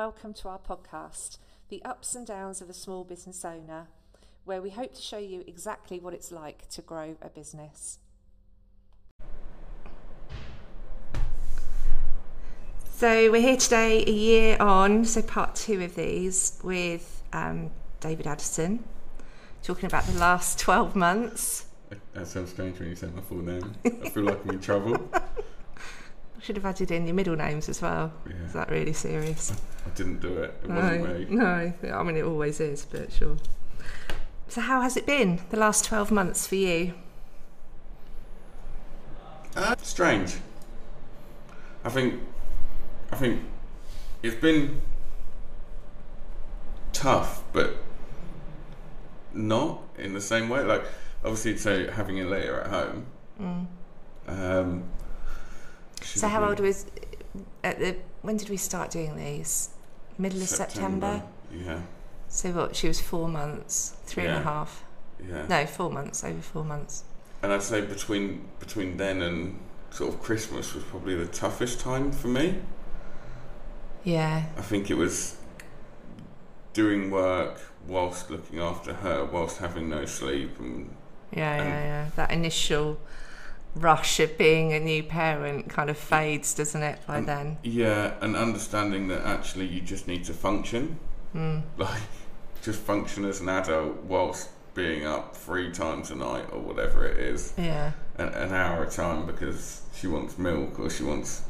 welcome to our podcast, The Ups and Downs of a Small Business Owner, where we hope to show you exactly what it's like to grow a business. So, we're here today, a year on, so part two of these, with um, David Addison, talking about the last 12 months. That sounds strange when you say my full name. I feel like I'm in trouble. I should have added in your middle names as well. Yeah. Is that really serious? I didn't do it. It no, wasn't me. no. I mean, it always is, but sure. So, how has it been the last 12 months for you? Uh, strange. I think. I think it's been tough, but not in the same way. Like, obviously, so having a later at home. Mm. Um, So, how old was at the? When did we start doing these? Middle of September. Yeah, So what? She was four months, three and a Yeah. half. yeah. No, four months. Over four months. And I'd say between between then and sort of Christmas was probably the toughest time for me. Yeah. I think it was doing work whilst looking after her, whilst having no sleep, and Yeah, And- yeah, yeah. That initial rush of being a new parent kind of fades, doesn't it? By Um, then. yeah, and understanding that actually you just need to function, Mm. like just function as an adult whilst being up three times a night or whatever it is, Yeah. an, an hour a time because she wants milk or she wants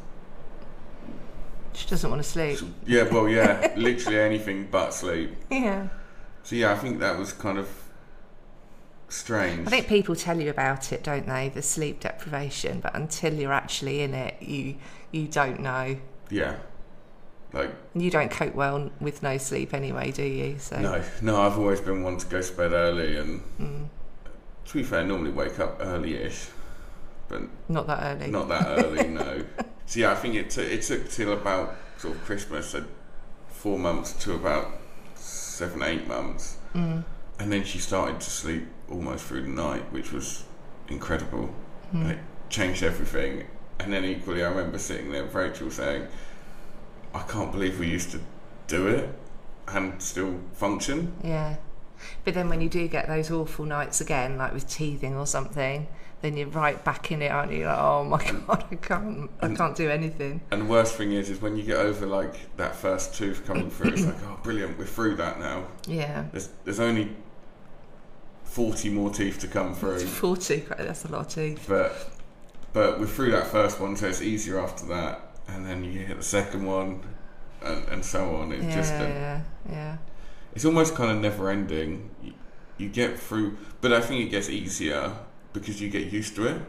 She doesn't want to sleep. yeah, well, yeah, literally anything but sleep. Yeah. So yeah, I think that was kind of strange. I think people tell you about it, don't they? The sleep deprivation, but until you're actually in it, you you don't know. yeah, like you don't cope well with no sleep anyway, do you? So No, no, I've always been one to go to bed early, and mm, to be fair, I normally wake up early-ish, but not that early. not that early, no. So yeah, I think it, t- it took till about sort of Christmas, so four months to about seven, eight months, Mm, and then she started to sleep almost through the night, which was incredible. mm. And it changed everything. And then equally, I remember sitting there with Rachel saying, "I can't believe we used to do it and still function." Yeah. But then when you do get those awful nights again, like with teething or something, then you're right back in it, aren't you? Like, oh my god, I can't, I can't do anything. And the worst thing is, is when you get over like that first tooth coming through, it's like, oh, brilliant, we're through that now. Yeah. There's there's only forty more teeth to come through, Forty, that's a lot of teeth. but but we're through that first one, so it's easier after that. And then you hit the second one, and, and so on. It's Yeah, just a, yeah, yeah. it's almost kind of never ending. You, you get through, but I think it gets easier because you get used to it.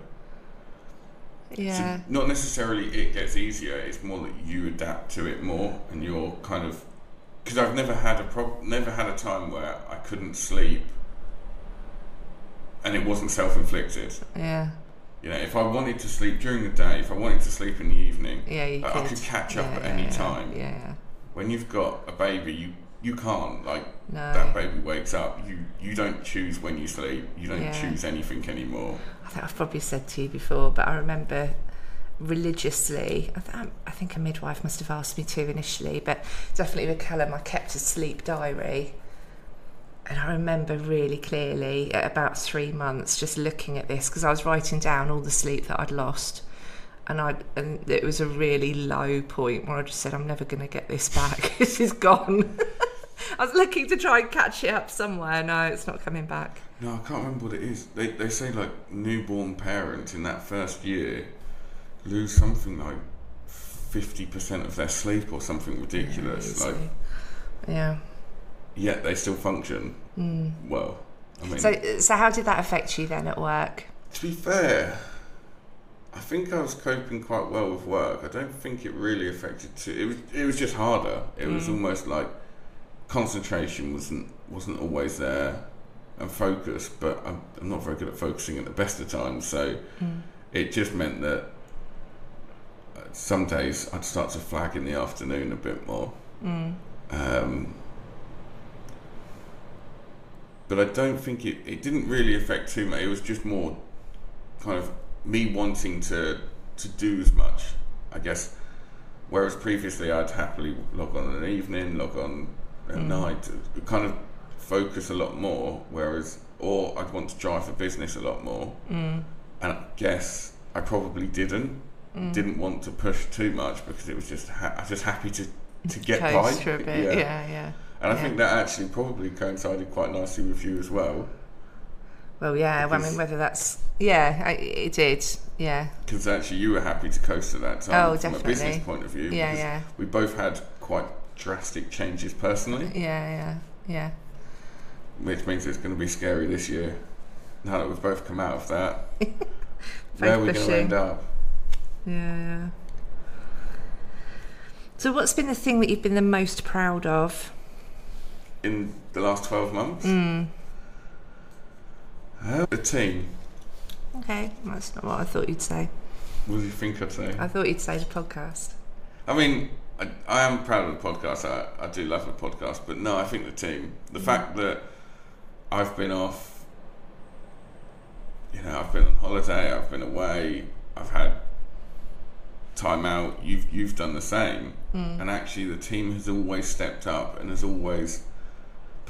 Yeah. So not necessarily it gets easier. It's more that you adapt to it more, and you're kind of because I've never had a prob- never had a time where I couldn't sleep, and it wasn't self-inflicted. Yeah. You know, if I wanted to sleep during the day, if I wanted to sleep in the evening, Yeah, you I, I could. could catch up yeah, at yeah, any yeah, time. Yeah. When you've got a baby, you you can't like No. that baby wakes up. You you don't choose when you sleep. You don't choose anything anymore. I think I've probably said to you before, but I remember religiously, I, th- um, I think a midwife must have asked me to initially, but definitely with Callum, I kept a sleep diary. And I remember really clearly at about three months just looking at this because I was writing down all the sleep that I'd lost. And I and it was a really low point where I just said, I'm never going to get this back. this is gone. I was looking to try and catch it up somewhere. No, it's not coming back. No, I can't remember what it is. They they say like newborn parents in that first year lose something like fifty percent of their sleep or something ridiculous. Yeah, like yeah. Yet they still function Mm. well. I mean, So, so how did that affect you then at work? to be fair, I think I was coping quite well with work. I don't think it really affected. To, it was it was just harder. It was Mm. almost like concentration wasn't wasn't always there and focus. But I'm, I'm not very good at focusing at the best of times. So Mm. it just meant that uh, some days I'd start to flag in the afternoon a bit more. Mm. Um, but I don't think it, it didn't really affect too much. It was just more kind of me wanting to to do as much, I guess, Whereas previously, I'd happily log on an evening, log on at Mm. night, kind of focus a lot more. Whereas, or I'd want to drive the business a lot more. Mm. And I guess I probably didn't. Mm. Didn't want to push too much because it was just ha- I was just happy to to get Coast by. for a bit. Yeah, yeah. And I Yeah. think that actually probably coincided quite nicely with you as well. Well, yeah. Well, I mean, whether that's yeah, I, it did. Yeah, Because actually, you were happy to coast at that time Oh, from a business point of view. yeah, because yeah, We both had quite drastic changes personally, yeah, yeah, yeah. which means it's going to be scary this year. Now that we've both come out of that, where are we going to end up? Yeah, yeah. So, what's been the thing that you've been the most proud of? In the last 12 months? Mm. Uh, the team. Okay, that's not what I thought you'd say. What do you think I'd say? I thought you'd say the podcast. I mean, I, I am proud of the podcast. I, I do love the podcast, but no, I think the team. The Mm. fact that I've been off, you know, I've been on holiday, I've been away, I've had time out. You've you've done the same, Mm. and actually, the team has always stepped up and has always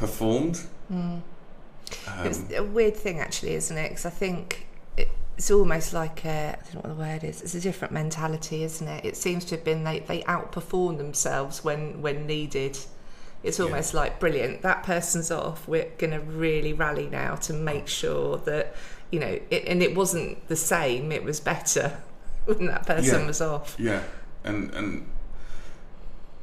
performed. Mm. Um, it's a weird thing, actually, isn't it? Because I think it's almost like a, I don't know what the word is. It's a different mentality, isn't it? It seems to have been they they outperform themselves when when needed. It's Yeah. almost like brilliant. That person's off. We're going to really rally now to make sure that you know. It, and it wasn't the same. It was better when that person Yeah. was off. Yeah, and and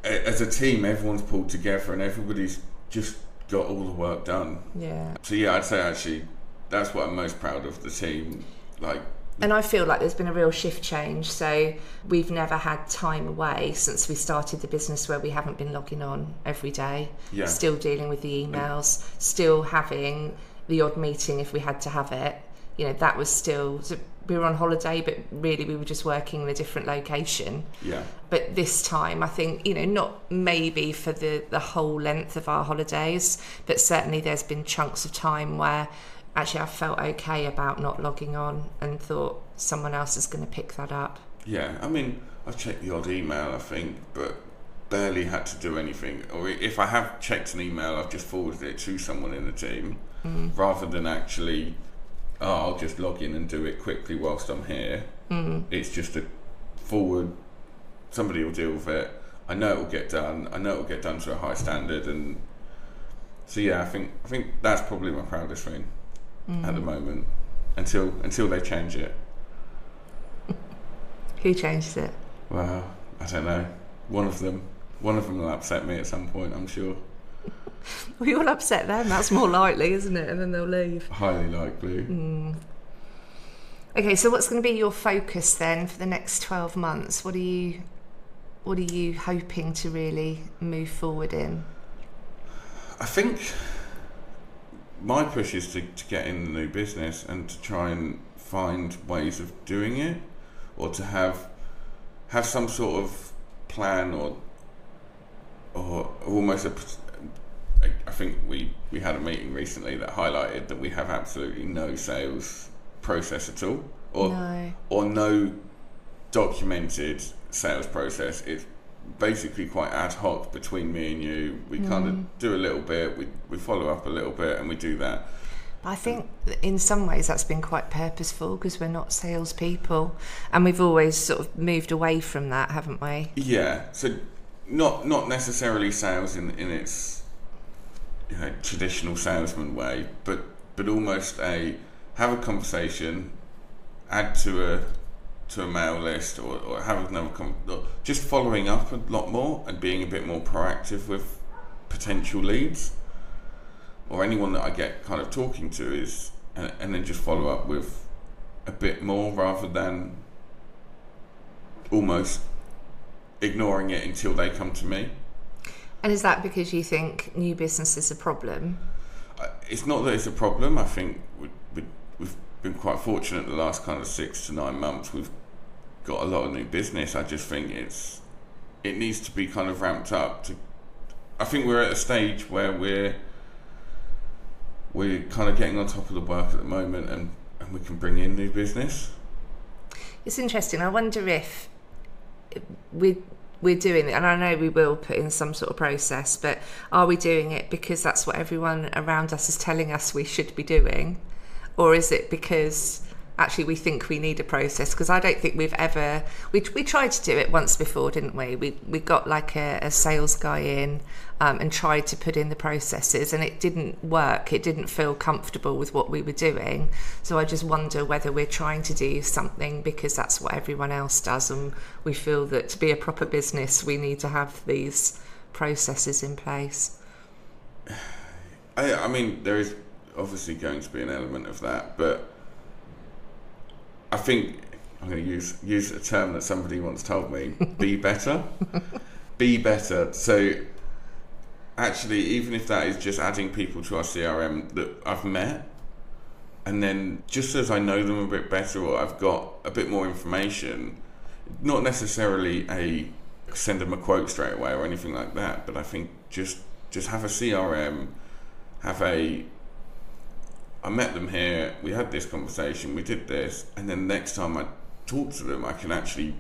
as a team, everyone's pulled together and everybody's just got all the work done. Yeah. So yeah, I'd say actually that's what I'm most proud of the team. Like And I feel like there's been a real shift change. So we've never had time away since we started the business where we haven't been logging on every day, yeah, still dealing with the emails, still having the odd meeting if we had to have it. You know, that was still, we were on holiday, but really we were just working in a different location. yeah, But this time, I think, you know, not maybe for the, the whole length of our holidays, but certainly there's been chunks of time where actually I felt okay about not logging on and thought someone else is going to pick that up. yeah. I mean, I've checked the odd email, I think, but barely had to do anything. Or if I have checked an email, I've just forwarded it to someone in the team Mm. rather than actually. Oh, I'll just log in and do it quickly whilst I'm here. Mm. It's just a forward. Somebody will deal with it. I know it will get done. I know it will get done to a high standard, and so yeah, I think I think that's probably my proudest thing at the Mm. moment. Until until they change it. Who changed it? Well, I don't know. One of them, one of them will upset me at some point. I'm sure. We all upset them. That's more likely, isn't it? And then they'll leave. Highly likely. Mm. Okay, so what's going to be your focus then for the next 12 months? What are you what are you hoping to really move forward in? I think my push is to, to get in the new business and to try and find ways of doing it or to have have some sort of plan or or almost a I- I think we, we had a meeting recently that highlighted that we have absolutely no sales process at all or no. or no documented sales process. It's basically quite ad hoc between me and you. We kind Mm. of do a little bit, we, we follow up a little bit, and we do that. I think in some ways that's been quite purposeful because we're not salespeople and we've always sort of moved away from that, haven't we? Yeah, so not not necessarily sales in in its you know traditional salesman way, but but almost a have a conversation, add to a to a mail list, or, or have another or just following up a lot more and being a bit more proactive with potential leads, or anyone that I get kind of talking to is, and, and then just follow up with a bit more rather than almost ignoring it until they come to me. And is that because you think new business is a problem? Uh, it's not that it's a problem. I think we, we, we've been quite fortunate the last kind of six to nine months. We've got a lot of new business. I just think it's it needs to be kind of ramped up. To I think we're at a stage where we're we're kind of getting on top of the work at the moment, and, and we can bring in new business. It's interesting. I wonder if with we're doing it, and I know we will put in some sort of process, but are we doing it because that's what everyone around us is telling us we should be doing? Or is it because actually we think we need a process because I don't think we've ever we, we tried to do it once before didn't we? We we got like a, a sales guy in um, and tried to put in the processes and it didn't work. It didn't feel comfortable with what we were doing. So I just wonder whether we're trying to do something because that's what everyone else does and we feel that to be a proper business we need to have these processes in place. I, I mean there is obviously going to be an element of that but I think I'm going to use use a term that somebody once told me: be better, be better. So actually, even if that is just adding people to our CRM that I've met, and then just as I know them a bit better or I've got a bit more information, not necessarily a send them a quote straight away or anything like that, but I think just just have a CRM, have a I met them here, we had this conversation, we did this, and then next time I talk to them, I can actually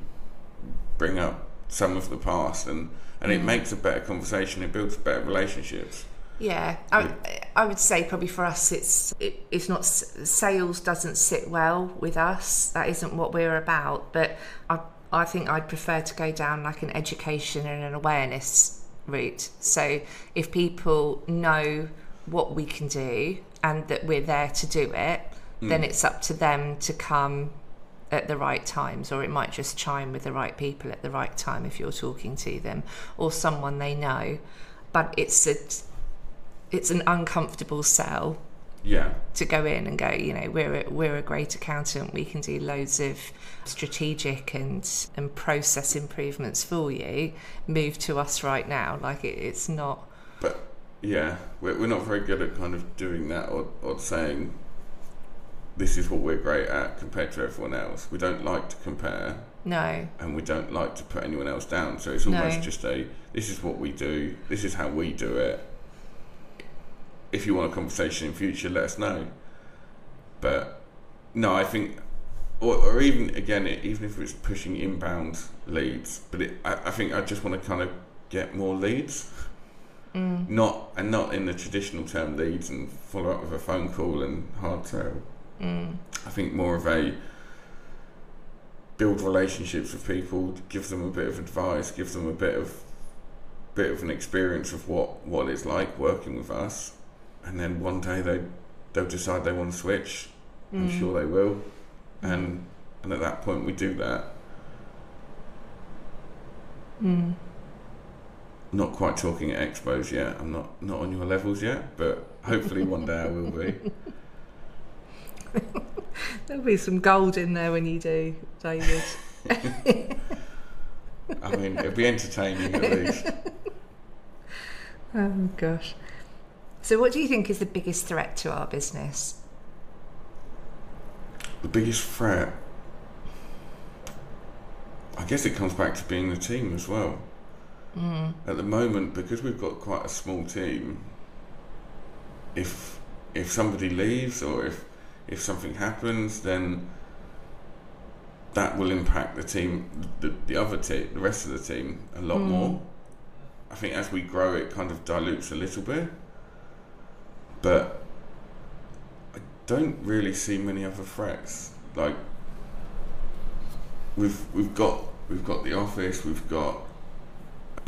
bring up some of the past, and, and it mm. makes a better conversation, it builds better relationships. Yeah, I, I would say probably for us, it's it, it's not sales doesn't sit well with us. That isn't what we're about. But I I think I'd prefer to go down like an education and an awareness route. So if people know what we can do and that we're there to do it, mm. then it's up to them to come at the right times, or it might just chime with the right people at the right time if you're talking to them, or someone they know. But it's a it's an uncomfortable sell. Yeah. To go in and go, you know, we're a, we're a great accountant. We can do loads of strategic and and process improvements for you. Move to us right now. Like it, it's not. But yeah, we're, we're not very good at kind of doing that or, or saying this is what we're great at compared to everyone else. We don't like to compare. No. And we don't like to put anyone else down. So it's almost no. just a this is what we do, this is how we do it. If you want a conversation in future, let us know. But no, I think, or, or even again, even if it's pushing inbound leads, but it, I, I think I just want to kind of get more leads. Mm. Not and not in the traditional term leads and follow up with a phone call and hard sell. Mm. I think more of a build relationships with people, give them a bit of advice, give them a bit of bit of an experience of what, what it's like working with us, and then one day they they'll decide they want to switch. Mm. I'm sure they will, and and at that point we do that. Mm not quite talking at expos yet. I'm not not on your levels yet, but hopefully one day I will be. There'll be some gold in there when you do, David. I mean, it'll be entertaining at least. Oh gosh. So, what do you think is the biggest threat to our business? The biggest threat, I guess, it comes back to being the team as well. Mm. At the moment, because we've got quite a small team, if if somebody leaves or if if something happens, then that will impact the team, the, the other team, the rest of the team a lot mm. more. I think as we grow, it kind of dilutes a little bit, but I don't really see many other threats. Like we've we've got we've got the office, we've got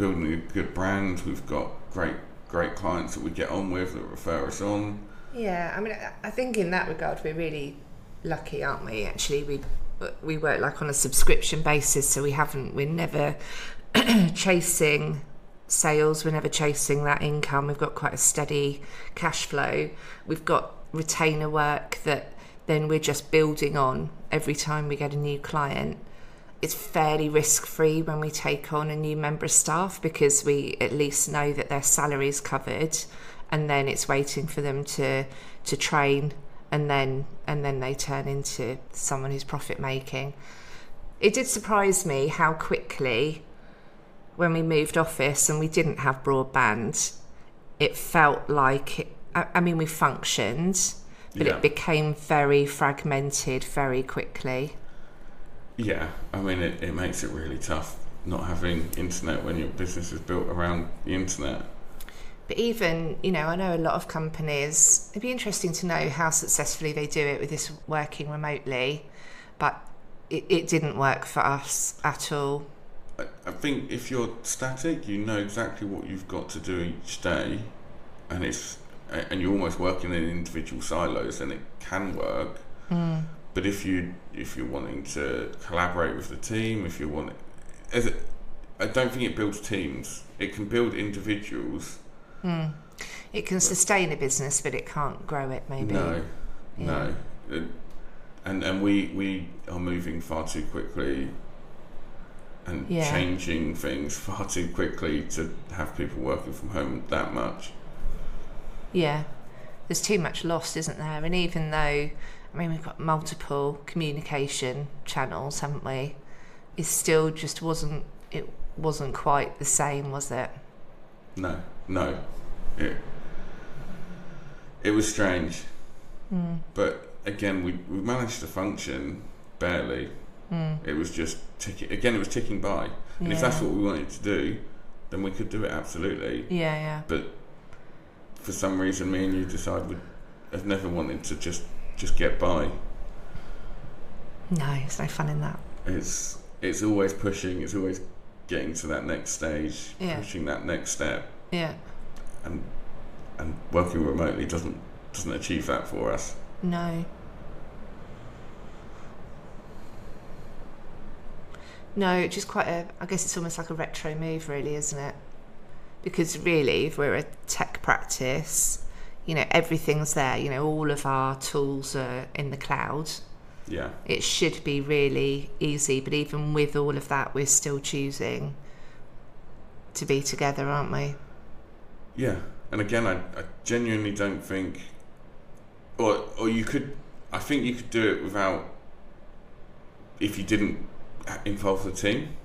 building a good brand. We've got great great clients that we get on with that refer us on. Yeah, I mean, I think in that regard we're really lucky, aren't we? Actually, we we work like on a subscription basis, so we haven't we're never chasing sales. We're never chasing that income. We've got quite a steady cash flow. We've got retainer work that then we're just building on every time we get a new client it's fairly risk free when we take on a new member of staff because we at least know that their salary is covered and then it's waiting for them to to train and then and then they turn into someone who's profit making it did surprise me how quickly when we moved office and we didn't have broadband it felt like it, I, I mean we functioned but yeah. it became very fragmented very quickly yeah, I mean, it, it makes it really tough not having internet when your business is built around the internet. But even, you know, I know a lot of companies, it'd be interesting to know how successfully they do it with this working remotely, but it, it didn't work for us at all. I, I think if you're static, you know exactly what you've got to do each day, and it's and you're almost working in individual silos, and it can work. Mm. But if you if you're wanting to collaborate with the team, if you want, as it, I don't think it builds teams. It can build individuals. Mm. It can sustain a business, but it can't grow it. Maybe. No, Yeah. no, It- and and we we are moving far too quickly. And Yeah. changing things far too quickly to have people working from home that much. Yeah, there's too much lost, isn't there? And even though, I mean, we've got multiple communication channels, haven't we? It still just wasn't. It wasn't quite the same, was it? No, no, it it was strange, Mm. but again, we we managed to function barely. Mm. It was just ticking. Again, it was ticking by, and if that's what we wanted to do, then we could do it absolutely. Yeah, yeah. But for some reason, me and you decided we have never wanted to just just get by. No, it's no fun in that. It's it's always pushing. It's always getting to that next stage, Yeah. pushing that next step, Yeah. and and working remotely doesn't doesn't achieve that for us. No. No, it's just quite a. I guess it's almost like a retro move, really, isn't it? Because really, if we're a tech practice, you know, everything's there. You know, all of our tools are in the cloud. Yeah, It should be really easy, but even with all of that, we're still choosing to be together, aren't we? yeah. And again, I, I genuinely don't think, or or you could, I think you could do it without, if you didn't involve the team,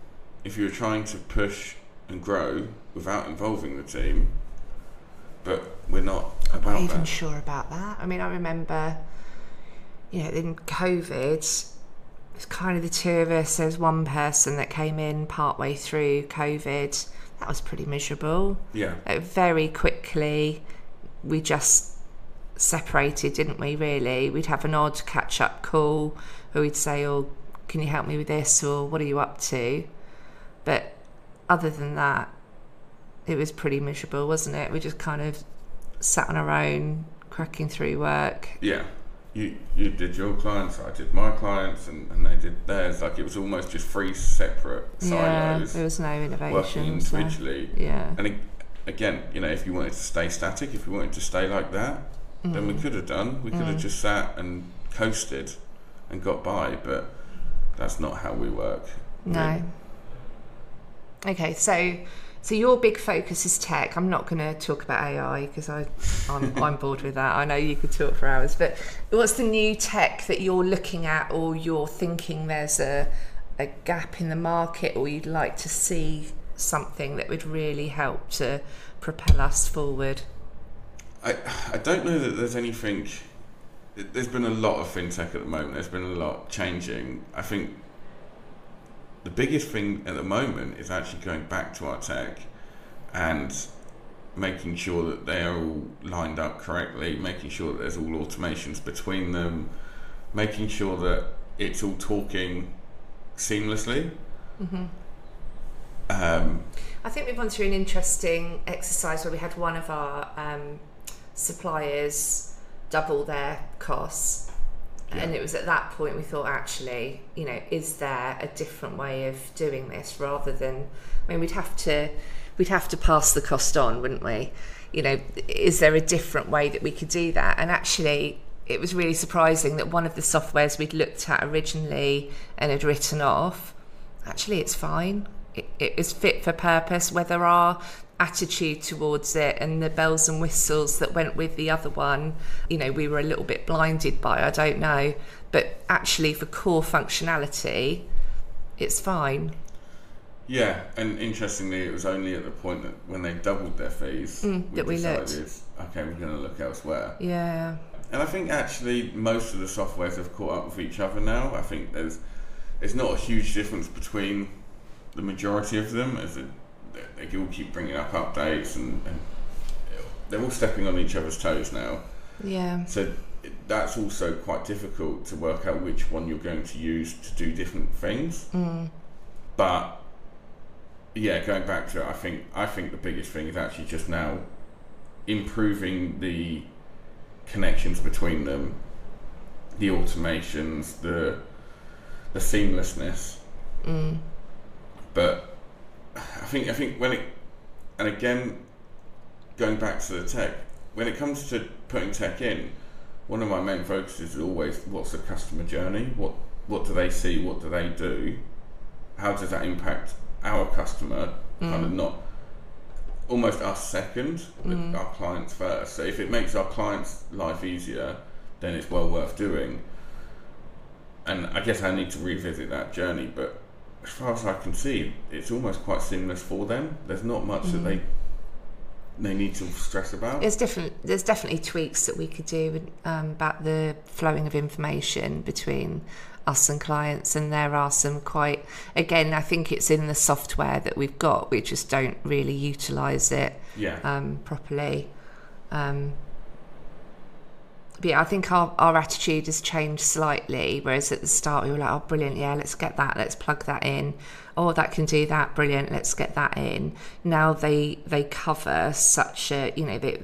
if you were trying to push and grow without involving the team, but we're not about not even that. sure about that. I mean, I remember, you know, in COVID, it's kind of the two of us. There was one person that came in partway through COVID. That was pretty miserable. Yeah, very quickly, we just separated, didn't we? Really, we'd have an odd catch-up call, where we'd say, "Oh, can you help me with this?" or "What are you up to?" But other than that, it was pretty miserable, wasn't it? We just kind of sat on our own, cracking through work. yeah. You you did your clients, I did my clients, and, and they did theirs. Like it was almost just three separate Yeah, silos there was no working innovation. so- individually. yeah. And ag- again, you know, if you wanted to stay static, if you wanted to stay like that, then we Mm. could have done. We could have Mm. just sat and coasted and got by, but that's not how we work. No. Okay, so so your big focus is tech. I'm not going to talk about AI because I I'm, I'm bored with that. I know you could talk for hours, but what's the new tech that you're looking at, or you're thinking there's a a gap in the market, or you'd like to see something that would really help to propel us forward? I I don't know that there's anything. There's been a lot of fintech at the moment. There's been a lot changing. I think the biggest thing at the moment is actually going back to our tech and making sure that they are all lined up correctly, making sure that there's all automations between them, making sure that it's all talking seamlessly. hmm Um, I think we've gone through an interesting exercise where we had one of our um, suppliers double their costs. And it was at that point we thought, actually, you know, is there a different way of doing this rather than, I mean, we'd have to, we'd have to pass the cost on, wouldn't we? You know, is there a different way that we could do that? And actually, it was really surprising that one of the softwares we'd looked at originally and had written off, actually, it's fine. It, it is fit for purpose. Whether our attitude towards it and the bells and whistles that went with the other one, you know, we were a little bit blinded by, I don't know. But actually, for core functionality, it's fine. Yeah, and interestingly, it was only at the point that when they doubled their fees Mm, that we looked. okay, we're going to look elsewhere. Yeah. And I think actually most of the softwares have caught up with each other now. I think there's there's not a huge difference between the majority of them, as a, they, they all keep bringing up updates and, and they're all stepping on each other's toes now. Yeah. So that's also quite difficult to work out which one you're going to use to do different things. Mm. But yeah, going back to it, I think I think the biggest thing is actually just now improving the connections between them, the automations, the the seamlessness. Mm. But I think I think when it and again going back to the tech, when it comes to putting tech in, one of my main focuses is always what's the customer journey? What what do they see? What do they do? How does that impact our customer? Mm. Kind of not almost us second, but mm. our clients first. So if it makes our clients' life easier, then it's well worth doing. And I guess I need to revisit that journey, but as far as I can see, it's almost quite seamless for them. There's not much that they they need to stress about. There's different. There's definitely tweaks that we could do um, about the flowing of information between us and clients, and there are some quite. Again, I think it's in the software that we've got. We just don't really utilise it yeah, um, properly. Um, but yeah, I think our, our attitude has changed slightly. Whereas at the start we were like, "Oh, brilliant! Yeah, let's get that. Let's plug that in. Oh, that can do that. Brilliant! Let's get that in." Now they they cover such a you know they,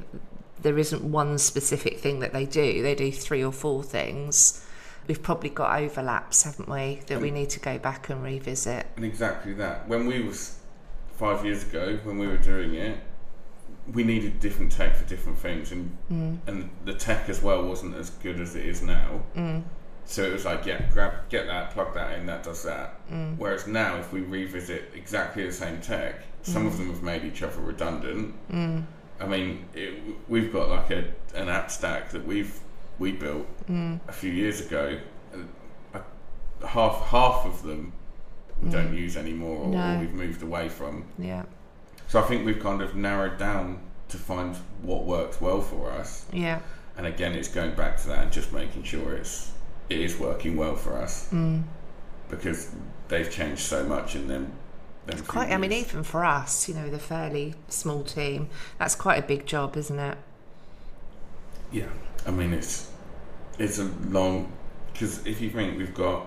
there isn't one specific thing that they do. They do three or four things. We've probably got overlaps, haven't we? That we need to go back and revisit. and exactly that. When we was five years ago, when we were doing it, we needed different tech for different things, and mm. and the tech as well wasn't as good as it is now. Mm. So it was like, yeah, grab, get that, plug that in, that does that. Mm. Whereas now, if we revisit exactly the same tech, some of them have made each other redundant. I mean, it, we've got like a an app stack that we've we built a few years ago. uh, Half half of them we don't use anymore, or, or we've moved away from. Yeah, So I think we've kind of narrowed down to find what works well for us. yeah. And again, it's going back to that and just making sure it's it is working well for us Mm. because they've changed so much in them. few Quite. I mean, even for us, you know, the fairly small team, that's quite a big job, isn't it? Yeah, I mean it's it's a long because if you think we've got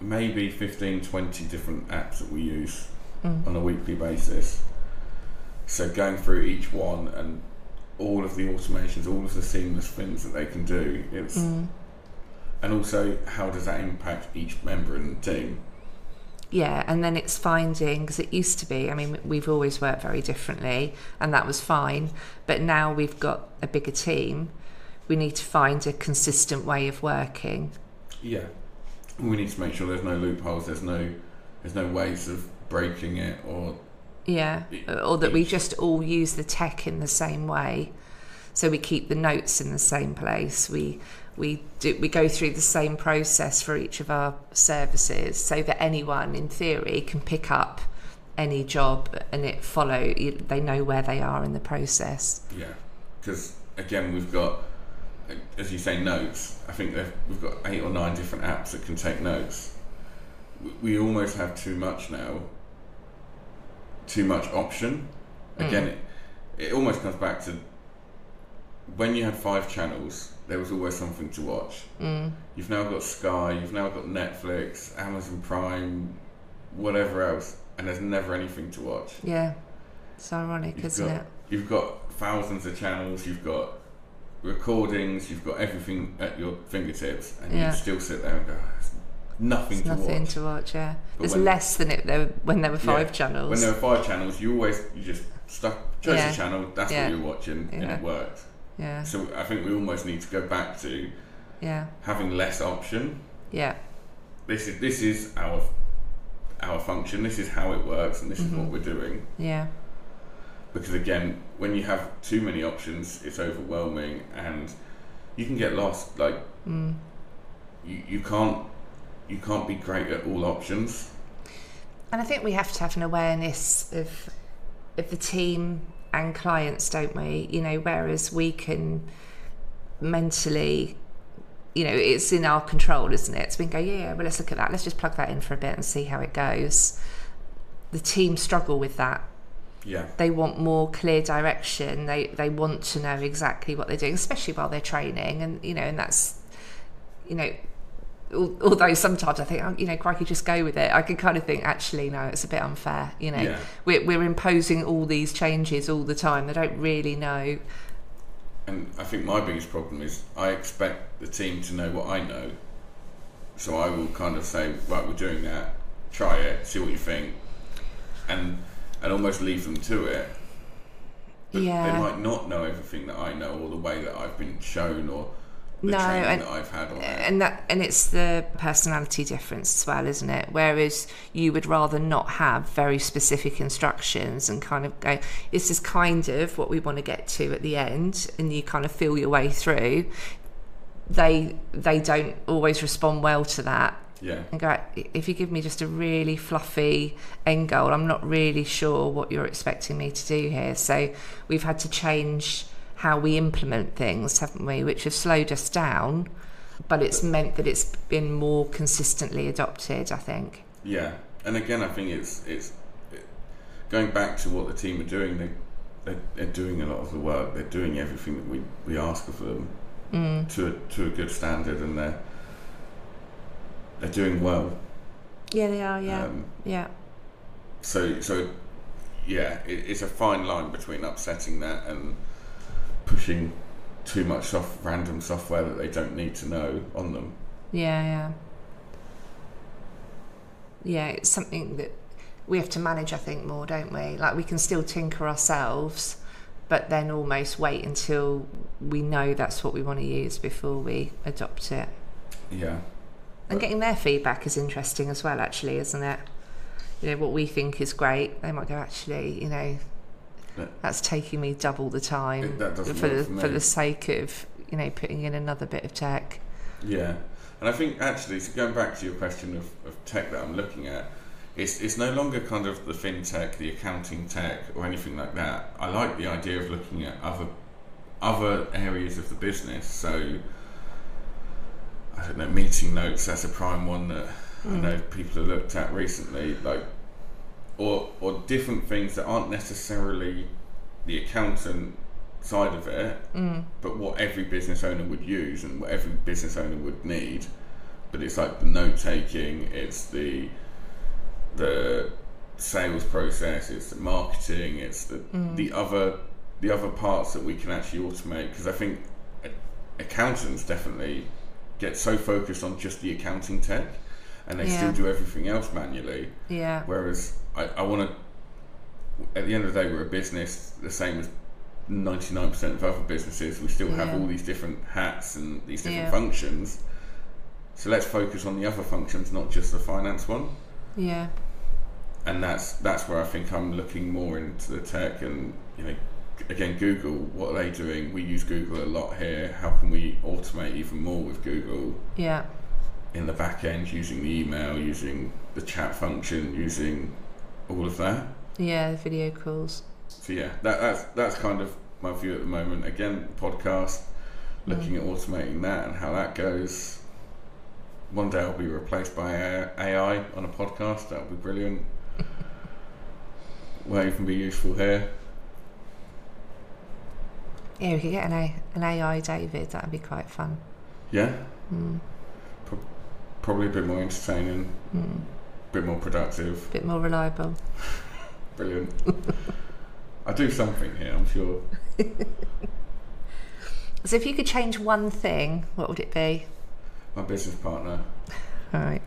maybe 15, 20 different apps that we use Mm. on a weekly basis. So going through each one and all of the automations, all of the seamless things that they can do, it's Mm. and also how does that impact each member in the team? Yeah, and then it's finding because it used to be. I mean, we've always worked very differently, and that was fine. But now we've got a bigger team. We need to find a consistent way of working. Yeah, we need to make sure there's no loopholes, there's no there's no ways of breaking it or Yeah, or that we just all use the tech in the same way. So we keep the notes in the same place. We we do we go through the same process for each of our services, so that anyone, in theory, can pick up any job and it follow. They know where they are in the process. Yeah, because again, we've got, as you say, notes. I think we've got eight or nine different apps that can take notes. We- almost have too much now. Too much option. Again, it, it almost comes back to when you had five channels. There was always something to watch. Mm. You've now got Sky. You've now got Netflix, Amazon Prime, whatever else, and there's never anything to watch. Yeah, it's ironic, You've isn't got, it? You've got thousands of channels. You've got recordings. You've got everything at your fingertips, and Yeah. you still sit there and go, "There's nothing There's to nothing watch." to watch. Yeah, But there's when- less than it there when there were five Yeah, channels. When there were five channels, you always you just stuck chose Yeah. a channel. That's Yeah. what you're watching, and Yeah. it worked. yeah, So I think we almost need to go back to yeah, having less option. yeah, This is this is our our function. This is how it works, and this is Mm-hmm. what we're doing. yeah, because again when you have too many options it's overwhelming and you can get lost like mm. you, you can't you can't be great at all options And I think we have to have an awareness of of the team and clients, don't we? You know, whereas we can mentally, you know, it's in our control, isn't it? So we can go, yeah, yeah, well, let's look at that. Let's just plug that in for a bit and see how it goes. the team struggle with that. Yeah. They want more clear direction. They they want to know exactly what they're doing, especially while they're training. And you know, and that's you know, although sometimes I think, oh, you know, crikey, just go with it. I can kind of think, actually, no, it's a bit unfair. You know, Yeah. we're we're imposing all these changes all the time. They don't really know. And I think my biggest problem is I expect the team to know what I know. So I will kind of say, right, we're doing that. Try it, see what you think, and and almost leave them to it. But Yeah. they might not know everything that I know or the way that I've been shown or No, and- that I've had on and that and it's the personality difference as well isn't it? Whereas you would rather not have very specific instructions and kind of go this is kind of what we want to get to at the end and you kind of feel your way through they they don't always respond well to that. Yeah, and go if you give me just a really fluffy end goal i'm not really sure what you're expecting me to do here. So we've had to change how we implement things haven't we which have slowed us down but it's meant that it's been more consistently adopted i think yeah. And again, I think it's it's it, going back to what the team are doing. They they're, they're doing a lot of the work. They're doing everything that we, we ask of them mm. to a, to a good standard, and they're they're doing well. yeah they are yeah Um, yeah so so yeah, it, it's a fine line between upsetting that and pushing too much soft, random software that they don't need to know on them. Yeah, yeah. Yeah, it's something that we have to manage, I think, more, don't we? Like, we can still tinker ourselves, but then almost wait until we know that's what we want to use before we adopt it. Yeah, And getting their feedback is interesting as well, actually, isn't it? You know, what we think is great, they might go, actually, you know, That's taking me double the time It- for the, for for the sake of, you know, putting in another bit of tech. yeah. And I think actually, so going back to your question of, of tech that I'm looking at, it's it's no longer kind of the fintech, the accounting tech, or anything like that. I like the idea of looking at other other areas of the business. So I don't know, meeting notes. That's a prime one that I hmm. know people have looked at recently, like or or different things that aren't necessarily the accountant side of it, Mm. but what every business owner would use and what every business owner would need. But it's like the note taking, it's the the sales process, it's the marketing, it's the the other the other parts that we can actually automate. Because I think accountants definitely get so focused on just the accounting tech, and they Yeah. still do everything else manually. Yeah. Whereas I, I want to, at the end of the day, we're a business the same as 99% of other businesses. We still have Yeah. all these different hats and these different Yeah. functions. So let's focus on the other functions, not just the finance one. Yeah. And that's that's where I think I'm looking more into the tech and you know, again, Google. What are they doing? We use Google a lot here. How can we automate even more with Google? Yeah. In the back end using the email, using the chat function, using all of that. Yeah, the video calls. So yeah, that, that's that's kind of my view at the moment. Again, podcast, looking at automating that and how that goes. One day I'll be replaced by AI on a podcast. That would be brilliant. Won't even be useful here. Yeah, we could get an, A- an AI David. That'd be quite fun. Yeah, Mm. Pro- probably a bit more entertaining, Mm. a bit more productive. a Bit more reliable. Brilliant. I do something here, I'm sure. So, if you could change one thing, what would it be? My business partner. All right.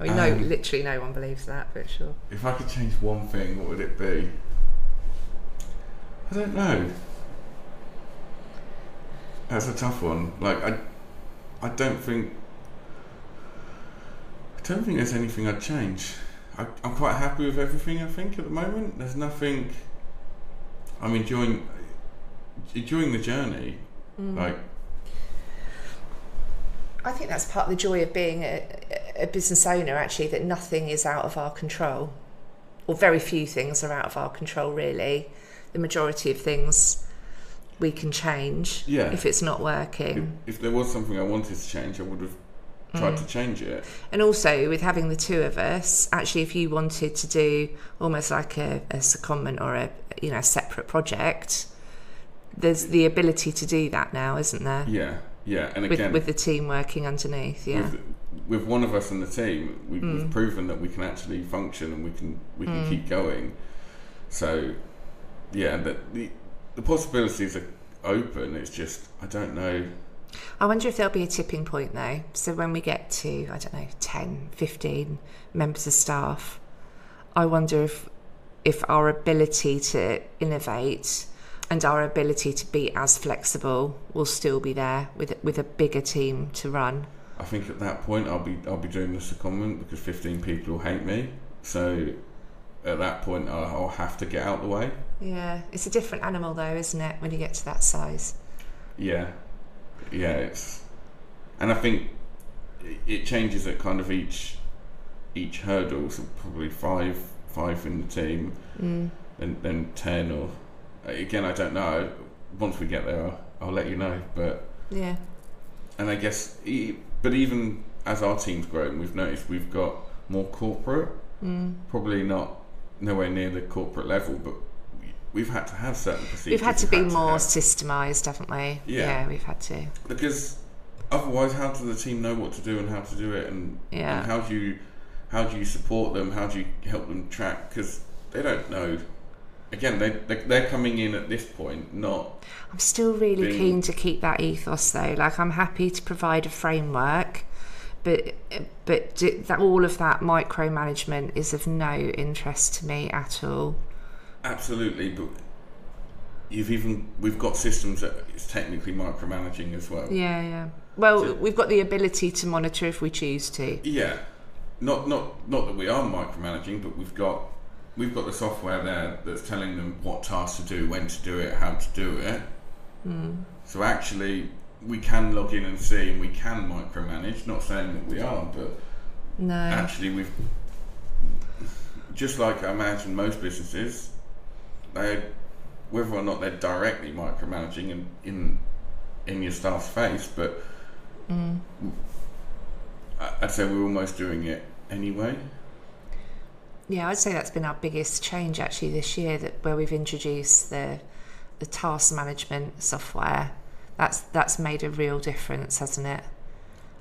I mean, no, Um, literally no one believes that, but sure. If I could change one thing, what would it be? I don't know. That's a tough one. Like I, I don't think. I don't think there's anything I'd change. I, I'm quite happy with everything. I think at the moment, there's nothing. I'm enjoying, enjoying the journey. Mm. Like I think that's part of the joy of being a, a business owner, actually, that nothing is out of our control, or very few things are out of our control, really. The majority of things we can change Yeah. if it's not if, working. if there was something I wanted to change, I would have tried to change it. And also with having the two of us, actually, if you wanted to do almost like a, a secondment or a you know a separate project, there's the ability to do that now, isn't there? Yeah, yeah, and With again, with the team working underneath, yeah. with, with one of us in the team, we, Mm. we've proven that we can actually function and we can we can keep going. So, yeah, that the the possibilities are open. It's just I don't know. I wonder if there'll be a tipping point though. So when we get to, I don't know, 10, 15 members of staff, I wonder if if our ability to innovate and our ability to be as flexible will still be there with with a bigger team to run. I think at that point I'll be I'll be doing the comment because 15 people will hate me. So at that point I'll, I'll have to get out the way. Yeah, it's a different animal though, isn't it, when you get to that size? Yeah, yeah. It's and I think it- changes at kind of each each hurdle. So probably five five in the team, Mm. and then ten or again I don't know. Once we get there, I'll, I'll let you know. But Yeah. and I guess but even as our team's grown, we've noticed we've got more corporate. Mm. Probably not nowhere near the corporate level, but we've had to have certain procedures. We've had to be We've more systemised, haven't we? Yeah. we've had to. because otherwise, how does the team know what to do and how to do it, and, Yeah. and how do you how do you support them? How do you help them track? Because they don't know. Again, they they- they're coming in at this point, not I'm still really being- keen to keep that ethos though. Like I'm happy to provide a framework, but but that all of that micromanagement is of no interest to me at all. Absolutely, but. You've even we've got systems that it's technically micromanaging as well. Yeah, yeah. Well, So- we've got the ability to monitor if we choose to. Yeah, not not not that we are micromanaging, but we've got we've got the software there that's telling them what tasks to do, when to do it, how to do it. Hmm. So actually, we can log in and see, and we can micromanage. Not saying that we are, but No. actually, we've just like I imagine most businesses, they whether or not they're directly micromanaging in in, in your staff's face, but mm. I- I'd say we're almost doing it anyway. Yeah, I'd say that's been our biggest change actually this year. That where we've introduced the the task management software. That's that's made a real difference, hasn't it?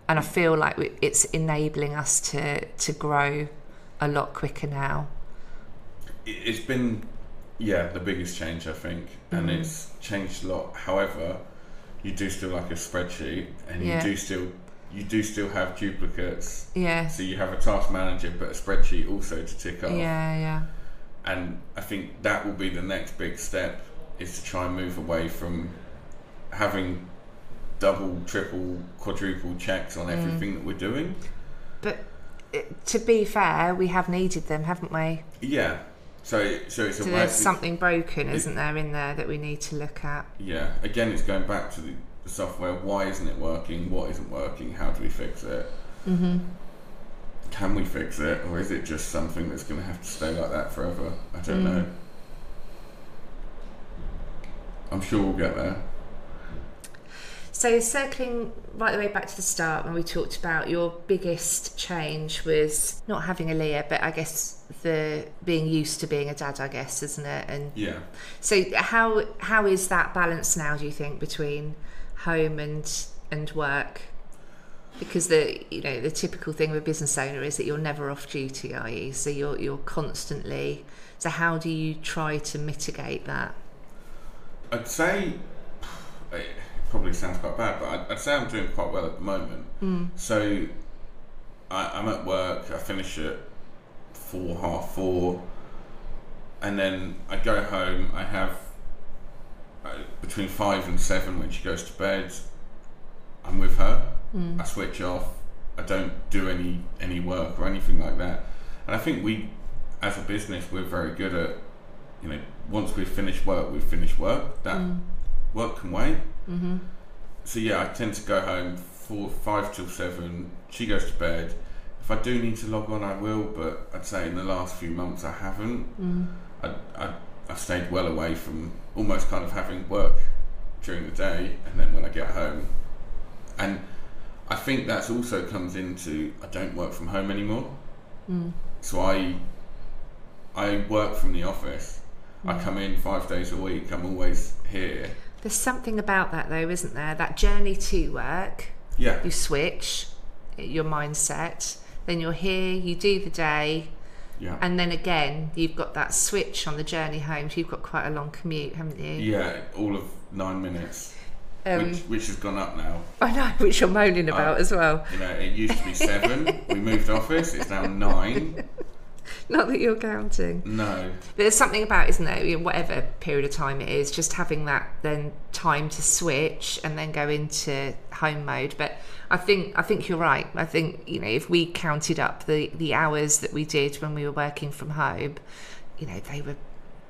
And I feel like we, it's enabling us to to grow a lot quicker now. It's been, yeah, the biggest change I think, and it's changed a lot. However, you do still like a spreadsheet, and Yeah. you do still you do still have duplicates. Yeah, So you have a task manager, but a spreadsheet also to tick off. yeah, yeah. And I think that will be the next big step is to try and move away from having double, triple, quadruple checks Mm. on everything that we're doing. But to be fair, we have needed them, haven't we? Yeah. So so it's a So way there's something broken, it- isn't there, in there that we need to look at? Yeah. Again, it's going back to the, the software. Why isn't it working? What isn't working? How do we fix it? Mm-hmm. Can we fix it, or is it just something that's going to have to stay like that forever? I don't Mm. know. I'm sure we'll get there. So circling right the way back to the start when we talked about your biggest change was not having Aaliyah, but I guess the being used to being a dad, I guess, isn't it? And Yeah. so how how is that balance now? Do you think between home and and work? Because the you know the typical thing with a business owner is that you're never off duty, are you? So you're you're constantly. So how do you try to mitigate that? I'd say it probably sounds quite bad, but I'd, I'd say I'm doing quite well at the moment. Mm. So I, I'm at work. I finish at four, half four, and then I go home. I have uh, between five and seven when she goes to bed. I'm with her. I switch off. I don't do any any work or anything like that. And I think we, as a business, we're very good at you know, once we've finished work, we've finished work. That work can wait. Mm-hmm. So yeah, I tend to go home four, five till seven. She goes to bed. If I do need to log on, I will. But I'd say in the last few months, I haven't. I, I, I've stayed well away from almost kind of having work during the day, and then when I get home, and I think that's also comes into I don't work from home anymore. Mm. So I I work from the office. I Mm. come in five days a week. I'm always here. There's something about that though, isn't there? That journey to work, Yeah, you switch your mindset, then you're here, you do the day, yeah, and then again you've got that switch on the journey home. So you've got quite a long commute, haven't you? yeah. All of nine minutes, Um, which which has gone up now. I know, which you're moaning about as well. You know, it used to be seven. we moved office. It's now nine. Not that you're counting. No, But there's something about, isn't there, you know, whatever period of time it is, just having that then time to switch and then go into home mode. But I think I think you're right. I think you know if we counted up the the hours that we did when we were working from home, you know they were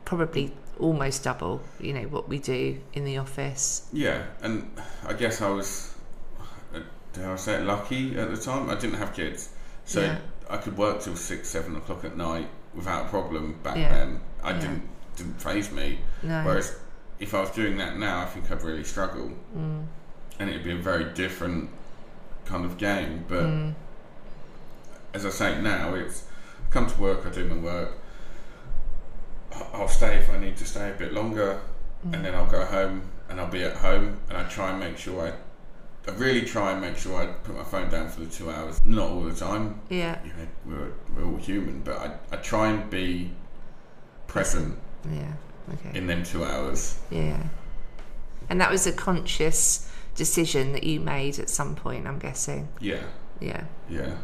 probably almost double. You know what we do in the office. yeah, and I guess I was, dare I say it, lucky at the time. I didn't have kids, so Yeah. I could work till six, seven o'clock at night without a problem back Yeah. then. I Yeah. didn't didn't phase me. No. Whereas if I was doing that now, I think I'd really struggle, Mm. and it'd be a very different kind of game. But Mm. as I say now, it's I come to work, I do my work. I'll stay if I need to stay a bit longer, Mm. and then I'll go home and I'll be at home, and I try and make sure I. I really try and make sure I put my phone down for the two hours. Not all the time, Yeah. you know, we're, we're all human, but I, I try and be present Yeah. Okay. in them two hours. Yeah. And that was a conscious decision that you made at some point, I'm guessing. Yeah, Yeah. yeah.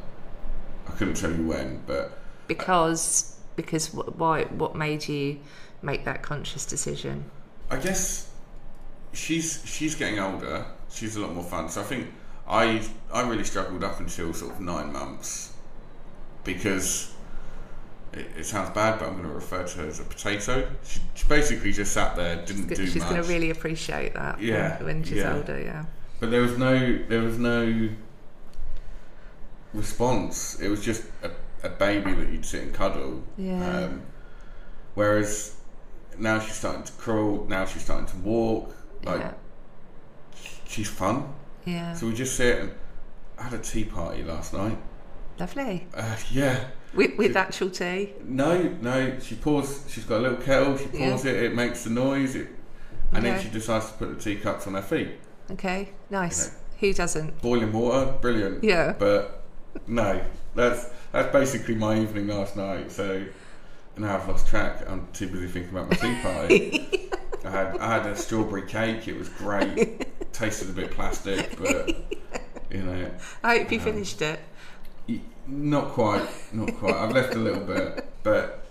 I couldn't tell you when, but uh, Because because why what made you make that conscious decision? I guess she's she's getting older. She's a lot more fun. So I think I I really struggled up until sort of nine months because it, it sounds bad, but I'm going to refer to her as a potato. She, she basically just sat there, didn't do She's much. She's going to really appreciate that when- Yeah, when, she's yeah. older, yeah. But there was no there was no response. It was just a, a baby that you'd sit and cuddle. Yeah. Um, whereas now she's starting to crawl. Now she's starting to walk. Like yeah. she's fun. Yeah. So we just sit and I had a tea party last night. Lovely. Uh, yeah. With, with actual tea. No, no. She pours. She's got a little kettle. She Yeah. pours it. It makes the noise. It, and then she decides to put the teacups on her feet. Okay. Nice. You Who doesn't? Boiling water, brilliant. Yeah. But no, that's that's basically my evening last night. So now I've lost track. I'm too busy thinking about my tea party. I had I had a strawberry cake. It was great. Tasted a bit plastic, but you know, I hope you Um, finished it. Not quite, not quite. I've left a little bit, but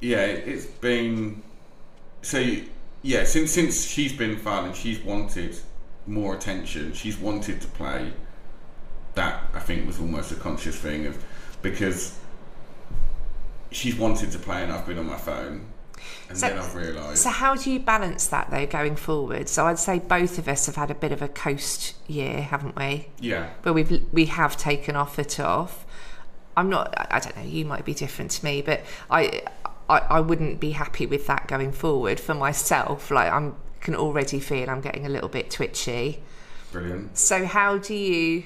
yeah, it's been so. Yeah, since since she's been fun and she's wanted more attention, she's wanted to play. That I think was almost a conscious thing of because she's wanted to play and I've been on my phone, and So- then I've realised. So how do you balance that though going forward? So I'd say both of us have had a bit of a coast year, haven't we? yeah, where we've we have taken off it off. I'm not. I don't know. You might be different to me, but I, I, I wouldn't be happy with that going forward for myself. Like I'm can already feel I'm getting a little bit twitchy. brilliant. So how do you?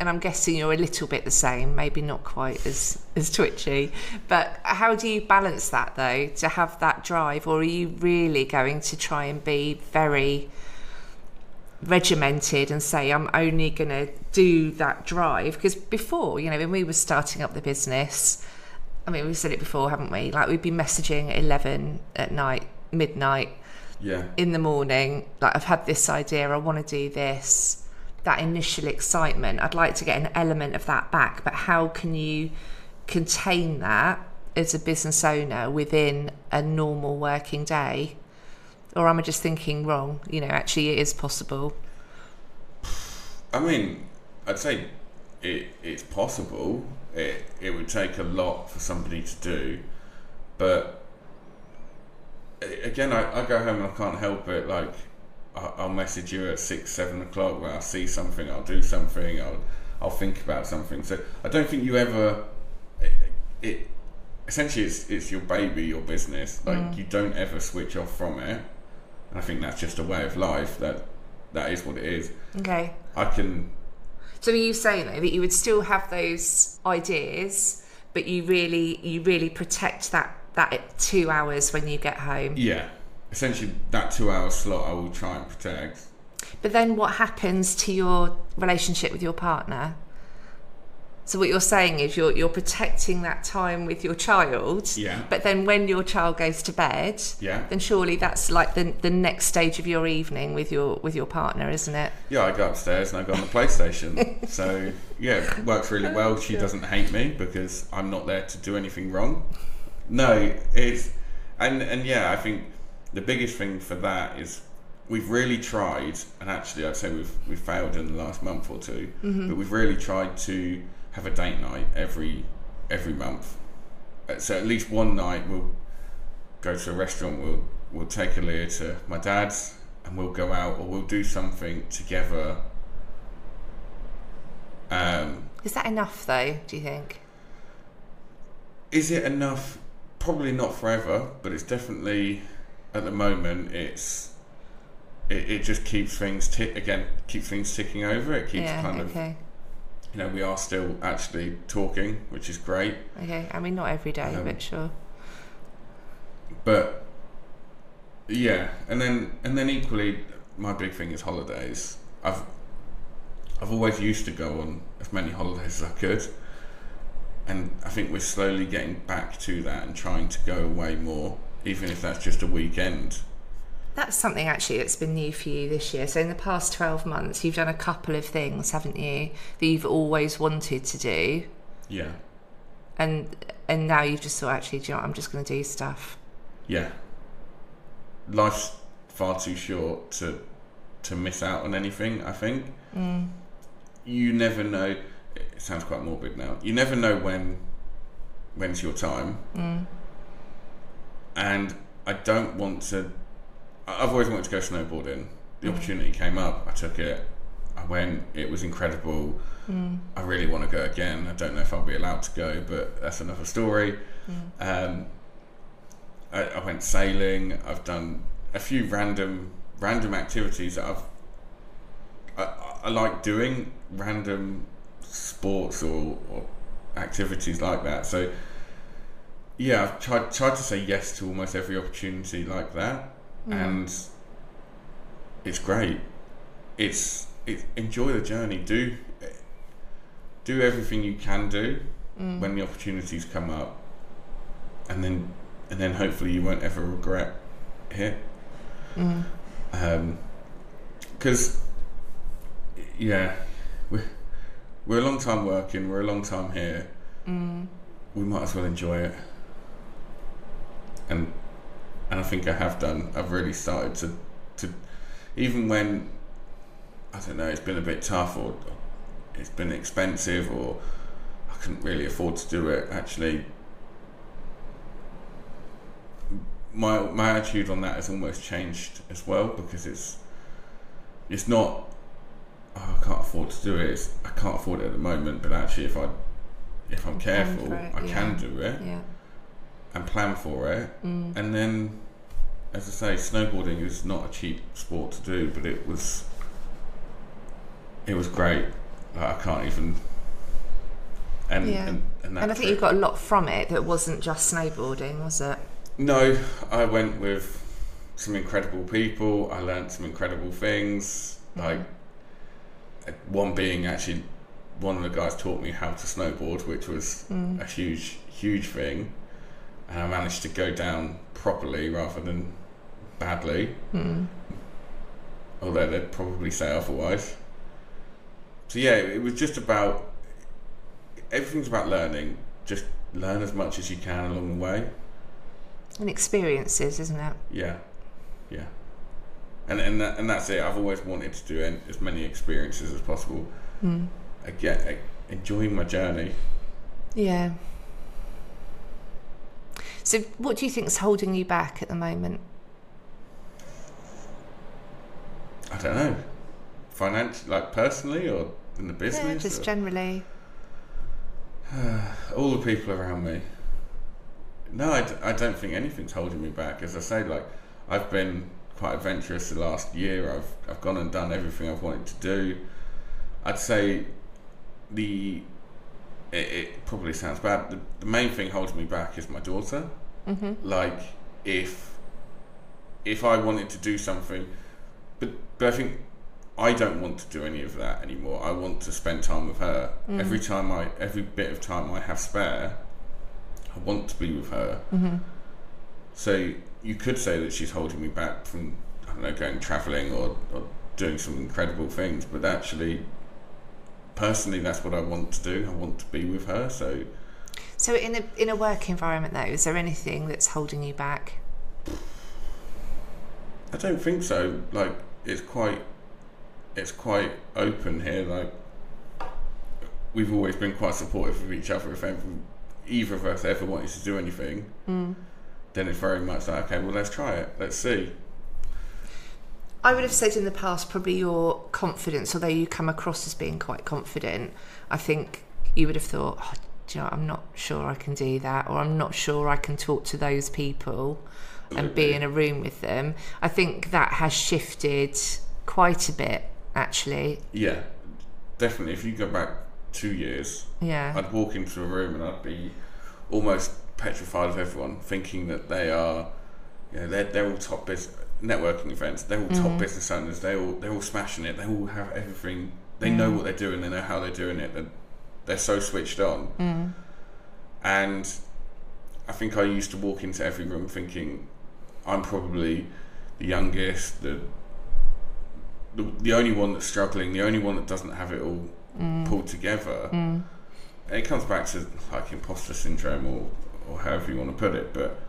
And I'm guessing you're a little bit the same, maybe not quite as as twitchy, but how do you balance that though to have that drive, or are you really going to try and be very regimented and say I'm only going to do that drive. Because before you know when we were starting up the business I mean we've said it before haven't we? Like we'd be messaging at 11 at night midnight Yeah, in the morning like I've had this idea I want to do this. That initial excitement I'd like to get an element of that back but how can you contain that as a business owner within a normal working day or am I just thinking wrong you know actually it is possible I mean, I'd say it, it's possible. It it would take a lot for somebody to do, but again, I, I go home and I can't help it. Like I- I'll message you at six, seven o'clock when I see something. I'll do something. I'll I'll think about something. So I don't think you ever. It, it essentially it's it's your baby, your business. Like mm. you don't ever switch off from it. I think that's just a way of life. That that is what it is. okay I can So are you saying though that you would still have those ideas, but you really you really protect that that two hours when you get home? Yeah, essentially that two-hour slot I will try and protect. But then what happens to your relationship with your partner? So what you're saying is you're you're protecting that time with your child. Yeah. But then when your child goes to bed, Yeah. then surely that's like the the next stage of your evening with your with your partner, isn't it? Yeah, I go upstairs and I go on the PlayStation. so yeah, it works really well. She doesn't hate me because I'm not there to do anything wrong. No, it's and and yeah, I think the biggest thing for that is we've really tried, and actually I'd say we've we've failed in the last month or 2 mm-hmm. but we've really tried to have a date night every every month. Uh, So at least one night we'll go to a restaurant. We'll we'll take Aaliyah to my dad's, and we'll go out or we'll do something together. Um, Is that enough though, do you think? is it enough? Probably not forever, but it's definitely at the moment. It's it, it just keeps things tick again. Keeps things ticking over. It keeps yeah, kind of okay. You know we are still actually talking, which is great. Okay. I mean not every day, Um, but sure. but yeah and then and then equally my big thing is holidays i've i've always used to go on as many holidays as i could and i think we're slowly getting back to that and trying to go away more even if that's just a weekend That's something actually that's been new for you this year. So in the past 12 months, you've done a couple of things, haven't you, that you've always wanted to do. yeah And and now you've just thought, actually, do you know what, I'm just going to do stuff. yeah life's far too short to to miss out on anything i think Mm. you never know it sounds quite morbid now you never know when when's your time Mm. and i don't want to i've always wanted to go snowboarding. The opportunity came up. I took it. I went. It was incredible. Mm. i really want to go again. I don't know if i'll be allowed to go but that's another story. Um, I, I went sailing. I've done a few random random activities that i've I, I- I like doing random sports or, or activities like that. So yeah, I've tried tried to say yes to almost every opportunity like that, and it's great. It's it, enjoy the journey. Do do everything you can do when the opportunities come up, and then and then hopefully you won't ever regret it. Mm. Because yeah, we're we're a long time working. We're a long time here. Mm. We might as well enjoy it. And and I think I have done. I've really started to to even when I don't know it's been a bit tough or it's been expensive or I couldn't really afford to do it. Actually, my my attitude on that has almost changed as well because it's it's not oh, I can't afford to do it. It's, I can't afford it at the moment, but actually, if I if I'm careful, it, I can do it Yeah. and plan for it. Mm. And then, as I say, snowboarding is not a cheap sport to do, but it was it was great. Like, I can't even. And Yeah. and, and, that And I think trip- you got a lot from it that wasn't just snowboarding, was it? No, I went with some incredible people. I learned some incredible things. Like uh, one being actually one of the guys taught me how to snowboard, which was Mm. a huge, huge thing. And I managed to go down properly rather than badly, Mm. although they'd probably say otherwise. So yeah, it was just about everything's about learning. Just learn as much as you can along the way. And experiences, isn't it? Yeah, yeah, and and that, and that's it. I've always wanted to do as many experiences as possible. Mm. Again, enjoying my journey. Yeah. So, what do you think is holding you back at the moment? I don't know, financially, like personally, or in the business. Yeah, just or- generally. all the people around me. No, I, d- I don't think anything's holding me back. As I say, like I've been quite adventurous the last year. I've I've gone and done everything I've wanted to do. I'd say the it, it probably sounds bad. The, the main thing holding me back is my daughter. Mm-hmm. Like if if I wanted to do something, but but I think I don't want to do any of that anymore. I want to spend time with her. Mm. Every time I every bit of time I have spare, I want to be with her. Mm-hmm. So you could say that she's holding me back from I don't know going traveling or, or doing some incredible things, but actually, personally, that's what I want to do. I want to be with her. So So in a in a work environment though, is there anything that's holding you back? I don't think so. Like it's quite it's quite open here. Like we've always been quite supportive of each other. If either of us ever wanted to do anything, Mm. then it's very much like okay, well let's try it. Let's see. I would have said in the past probably your confidence, although you come across as being quite confident, I think you would have thought, oh, you know, I'm not sure I can do that, or I'm not sure I can talk to those people and be in a room with them. I think that has shifted quite a bit, actually. Yeah, definitely. If you go back two years, Yeah. I'd walk into a room and I'd be almost petrified of everyone, thinking that they are, you know, they're, they're all top business networking events. They're all top business owners. They all they're all smashing it. They all have everything. They know what they're doing. They know how they're doing it. They're, they're so switched on. Mm. And I think I used to walk into every room thinking I'm probably the youngest, the the, the only one that's struggling, the only one that doesn't have it all pulled together. Mm. It comes back to like imposter syndrome or, or however you want to put it, but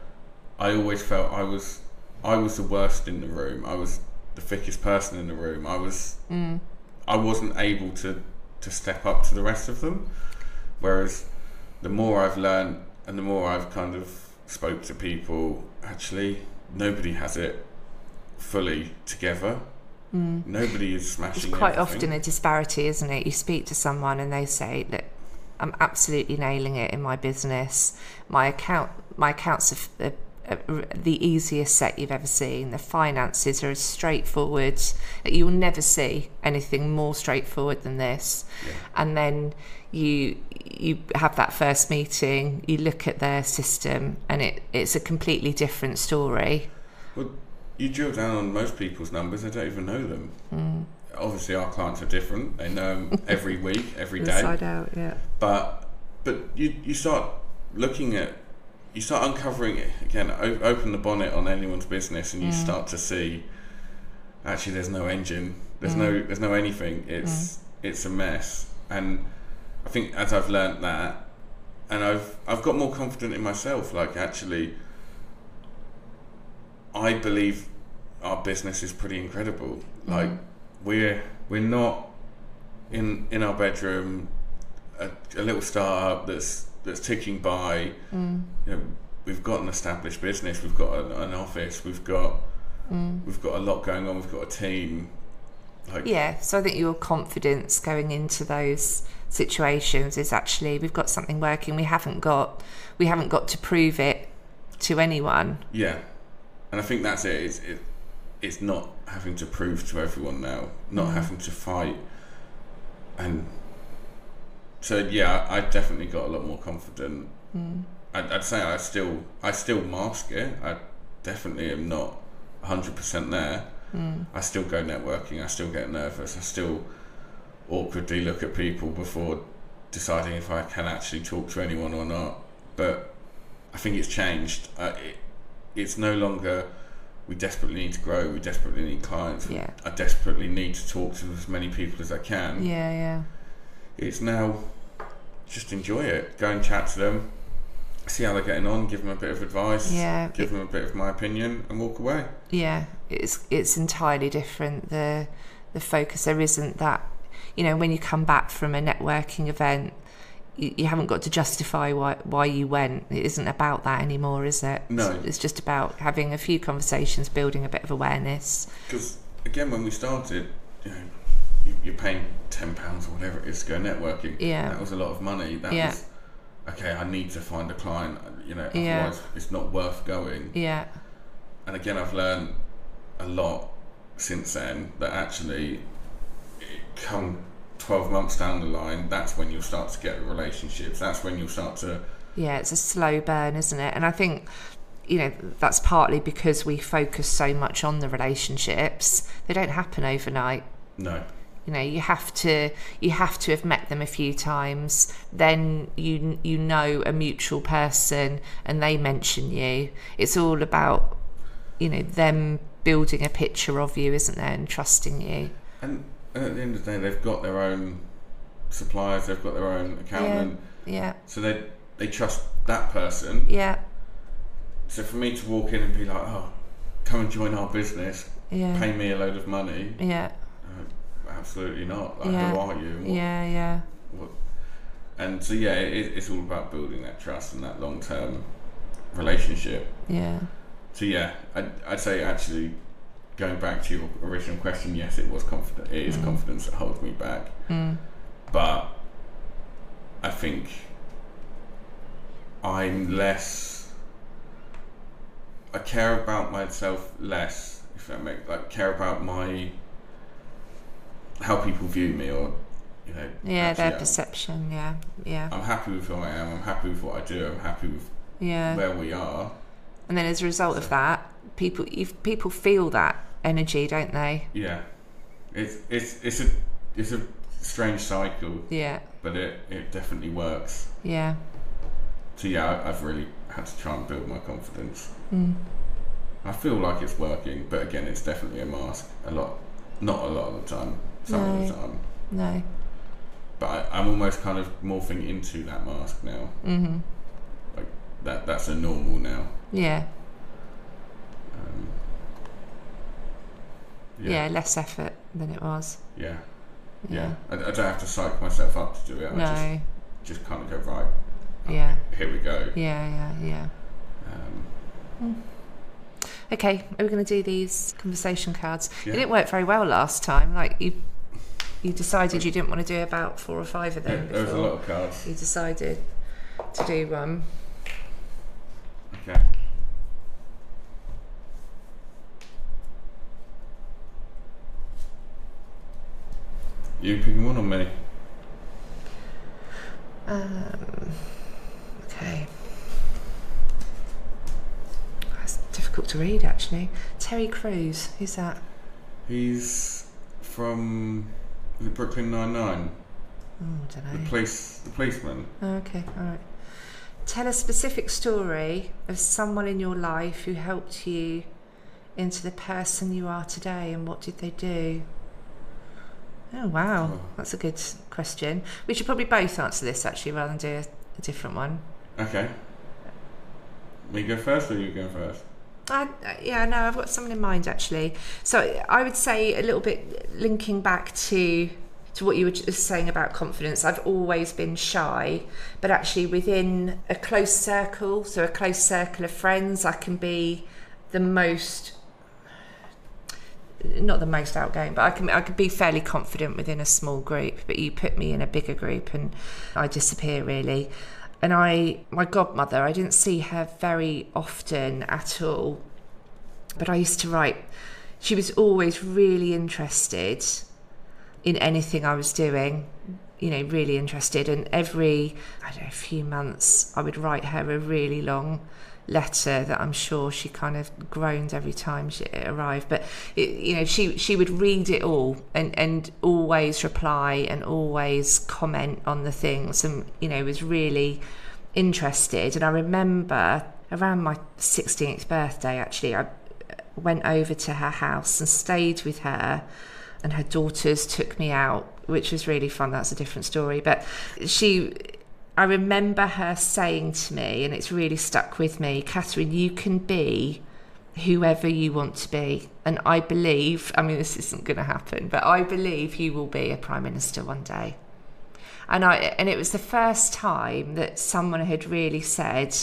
I always felt I was I was the worst in the room. I was the thickest person in the room. I was Mm. I wasn't able to to step up to the rest of them. Whereas the more I've learned and the more I've kind of spoke to people, actually nobody has it fully together. Mm. Nobody is smashing. It's quite everything. often a disparity, isn't it? You speak to someone and they say, "Look, I'm absolutely nailing it in my business. My account, my accounts are, are, are the easiest set you've ever seen. The finances are as straightforward that you will never see anything more straightforward than this." Yeah. And then you you have that first meeting, you look at their system, and it it's a completely different story. Well, you drill down on most people's numbers, they don't even know them. Mm. Obviously, our clients are different. They know every week, every day. Inside out, yeah. But but you you start looking at you start uncovering it again. Open the bonnet on anyone's business, and you mm. start to see actually there's no engine. There's mm. no there's no anything. It's mm. it's a mess. And I think as I've learnt that, and I've I've got more confident in myself. Like actually, I believe our business is pretty incredible. Like we're we're not in in our bedroom a, a little startup that's that's ticking by. Mm. You know, we've got an established business. We've got an, an office. We've got Mm. we've got a lot going on. We've got a team. Like Yeah, so I think your confidence going into those situations is actually we've got something working. We haven't got we haven't got to prove it to anyone. yeah, and I think that's it. It's it, it's not having to prove to everyone now. Not mm. having to fight. And so yeah, I, definitely got a lot more confident. Mm. I'd, I'd say I still I still mask it. I definitely am not hundred percent there. Mm. I still go networking. I still get nervous. I still awkwardly look at people before deciding if I can actually talk to anyone or not. But I think it's changed. Uh, it, it's no longer we desperately need to grow. We desperately need clients. Yeah. I desperately need to talk to as many people as I can. Yeah, yeah. It's now just enjoy it. Go and chat to them. See how they're getting on. Give them a bit of advice. Yeah. Give them a bit of my opinion and walk away. Yeah, it's it's entirely different. The the focus there isn't that you know when you come back from a networking event, you, you haven't got to justify why why you went. It isn't about that anymore, is it? No. It's, it's just about having a few conversations, building a bit of awareness. Because again, when we started, you know, you- you're paying ten pounds or whatever it is to go networking. Yeah. that was a lot of money. That Yeah. was okay. I need to find a client. You know, Yeah. otherwise it's not worth going. Yeah, And again, I've learned a lot since then that actually come 12 months down the line, that's when you'll start to get the relationships. That's when you'll start to. Yeah, it's a slow burn, isn't it? And I think, you know, that's partly because we focus so much on the relationships. They don't happen overnight. No. You know, you have to you have to have met them a few times. Then you you know a mutual person, and they mention you. It's all about, you know, them building a picture of you, isn't there, and trusting you. And at the end of the day, they've got their own suppliers, they've got their own accountant. Yeah, So they they trust that person. yeah, So for me to walk in and be like, oh, come and join our business, yeah, pay me a load of money, yeah, uh, absolutely not. Like, Yeah. Who are you? what- yeah, yeah, what- And so yeah, it, it's all about building that trust and that long term relationship. yeah, So yeah, I'd, I'd say actually going back to your original question, yes, it was confident. It is Mm. confidence that holds me back, mm, but I think I'm less. I care about myself less, if that make like care about my how people view me, or you know. yeah. Their I'm- perception. Yeah, yeah, I'm happy with who I am. I'm happy with what I do. I'm happy with yeah. where we are. And then as a result of that, people if people feel that energy, don't they? Yeah, it's it's it's a it's a strange cycle, Yeah, but it it definitely works. yeah. So yeah, I, I've really had to try and build my confidence. Mm. I feel like it's working, but again, it's definitely a mask. A lot, not a lot of the time, some of No. the time. No. But I, I'm almost kind of morphing into that mask now. Mhm. Like that that's a normal now. Yeah. Yeah. Less effort than it was. yeah, Yeah. yeah. I, I don't have to psych myself up to do it. I No. just just kind of go right. Yeah. Here we go. Yeah. Yeah. Yeah. Um, Okay, are we going to do these conversation cards? Yeah. It didn't work very well last time. Like you, you decided you didn't want to do about four or five of yeah, them there was a lot of cards. you decided to do one. Okay. You picking one on me? Um, okay. That's difficult to read, actually. Terry Crews, who's that? He's from it Brooklyn Nine Nine. Oh, I don't know. The police, the policeman. Oh, okay, all right. Tell a specific story of someone in your life who helped you into the person you are today, and what did they do? Oh wow, that's a good question. We should probably both answer this actually, rather than do a, a different one. Okay. Me go first, or you go first? I, yeah, no, I've got someone in mind actually. So I would say a little bit linking back to to what you were just saying about confidence. I've always been shy, but actually within a close circle, so a close circle of friends, I can be the most not the most outgoing, but I can I could be fairly confident within a small group. But you put me in a bigger group, and I disappear really. And I, my godmother, I didn't see her very often at all, but I used to write. She was always really interested in anything I was doing, you know, really interested. And every, I don't know, few months, I would write her a really long letter that I'm sure she kind of groaned every time she arrived. But it, you know, she she would read it all and and always reply and always comment on the things, and you know, was really interested. And I remember around my 16th birthday, actually, I uh, went over to her house and stayed with her and her daughters took me out which was really fun that's a different story but she I remember her saying to me and it's really stuck with me Catherine you can be whoever you want to be. And I believe I mean this isn't going to happen but I believe you will be a prime minister one day. And I and it was the first time that someone had really said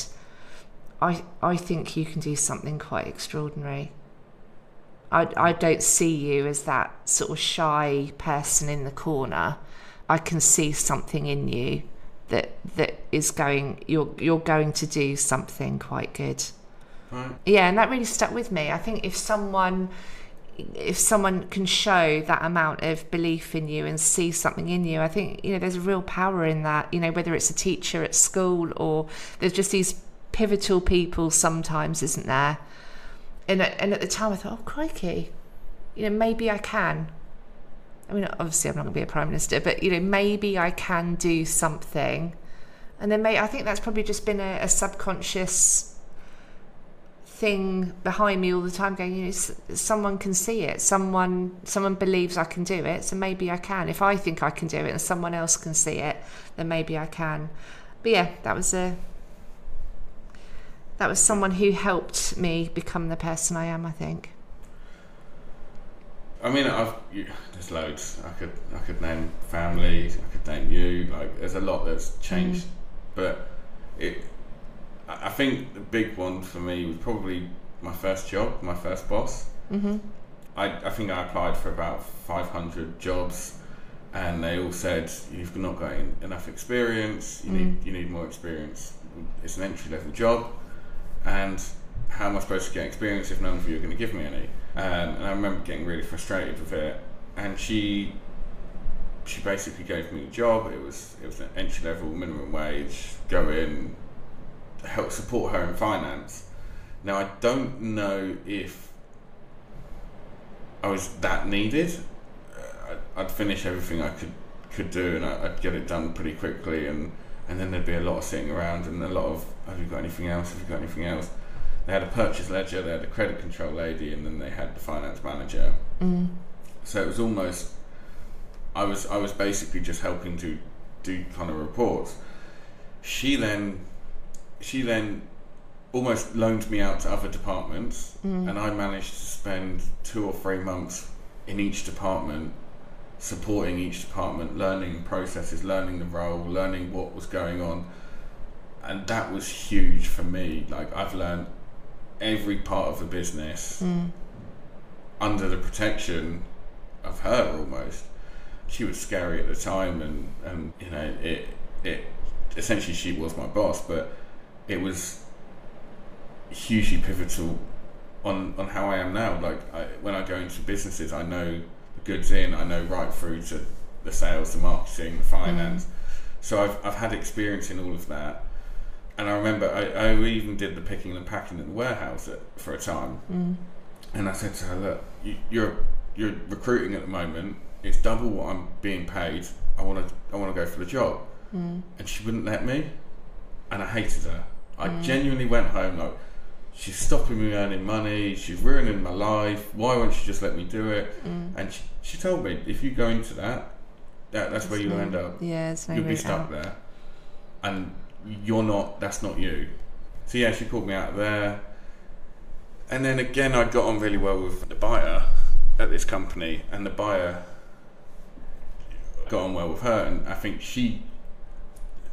I I think you can do something quite extraordinary. I, I don't see you as that sort of shy person in the corner. I can see something in you that that is going you're you're going to do something quite good. Right. Yeah, and that really stuck with me. I think if someone if someone can show that amount of belief in you and see something in you, I think you know there's a real power in that. You know, whether it's a teacher at school or there's just these pivotal people sometimes, isn't there? And and at the time I thought, oh crikey, you know maybe I can. I mean, obviously I'm not going to be a prime minister, but you know maybe I can do something. And then may I think that's probably just been a, a subconscious thing behind me all the time going you know someone can see it. Someone someone believes i can do it so maybe i can. If i think i can do it and someone else can see it then maybe i can. But yeah that was a that was someone who helped me become the person i am i think I mean, I've you, there's loads. I could I could name family. I could name you. Like, there's a lot that's changed, mm. but it I think the big one for me was probably my first job, my first boss. Mm-hmm. I, I think I applied for about 500 jobs, and they all said you've not got enough experience. You mm. need you need more experience. It's an entry level job, and how am I supposed to get experience if none of you are going to give me any? Um, and I remember getting really frustrated with it. And she she basically gave me a job. It was it was an entry level minimum wage. Go in, help support her in finance. Now I don't know if I was that needed. Uh, I'd, I'd, finish everything I could could do, and I, would get it done pretty quickly, and and then there'd be a lot of sitting around and a lot of have you got anything else? Have you got anything else? They had a purchase ledger, they had a credit control lady, and then they had the finance manager. Mm. So it was almost I was I was basically just helping to do kind of reports. She then she then almost loaned me out to other departments, mm. and I managed to spend two or three months in each department, supporting each department, learning processes, learning the role, learning what was going on, and that was huge for me. Like I've learned every part of the business mm. under the protection of her almost. She was scary at the time, and and you know it it essentially she was my boss, but it was hugely pivotal on on how I am now. Like I, when I go into businesses, I know the goods in, I know right through to the sales, the marketing, the finance. Mm. So I've I've had experience in all of that, and I remember I, I even did the picking and packing in the warehouse at, for a time. Mm. And I said to her, "Look, you, you're you're recruiting at the moment. It's double what I'm being paid. I want to I want to go for the job." Mm. And she wouldn't let me, and I hated her. I mm. genuinely went home like, she's stopping me earning money. She's ruining my life. Why won't she just let me do it? Mm. And she, she told me, if you go into that, that that's where you'll no, end up. Yeah, no you'll be stuck out. there, and you're not. That's not you. So yeah, she pulled me out of there. And then again, I got on really well with the buyer at this company, and the buyer got on well with her, and I think she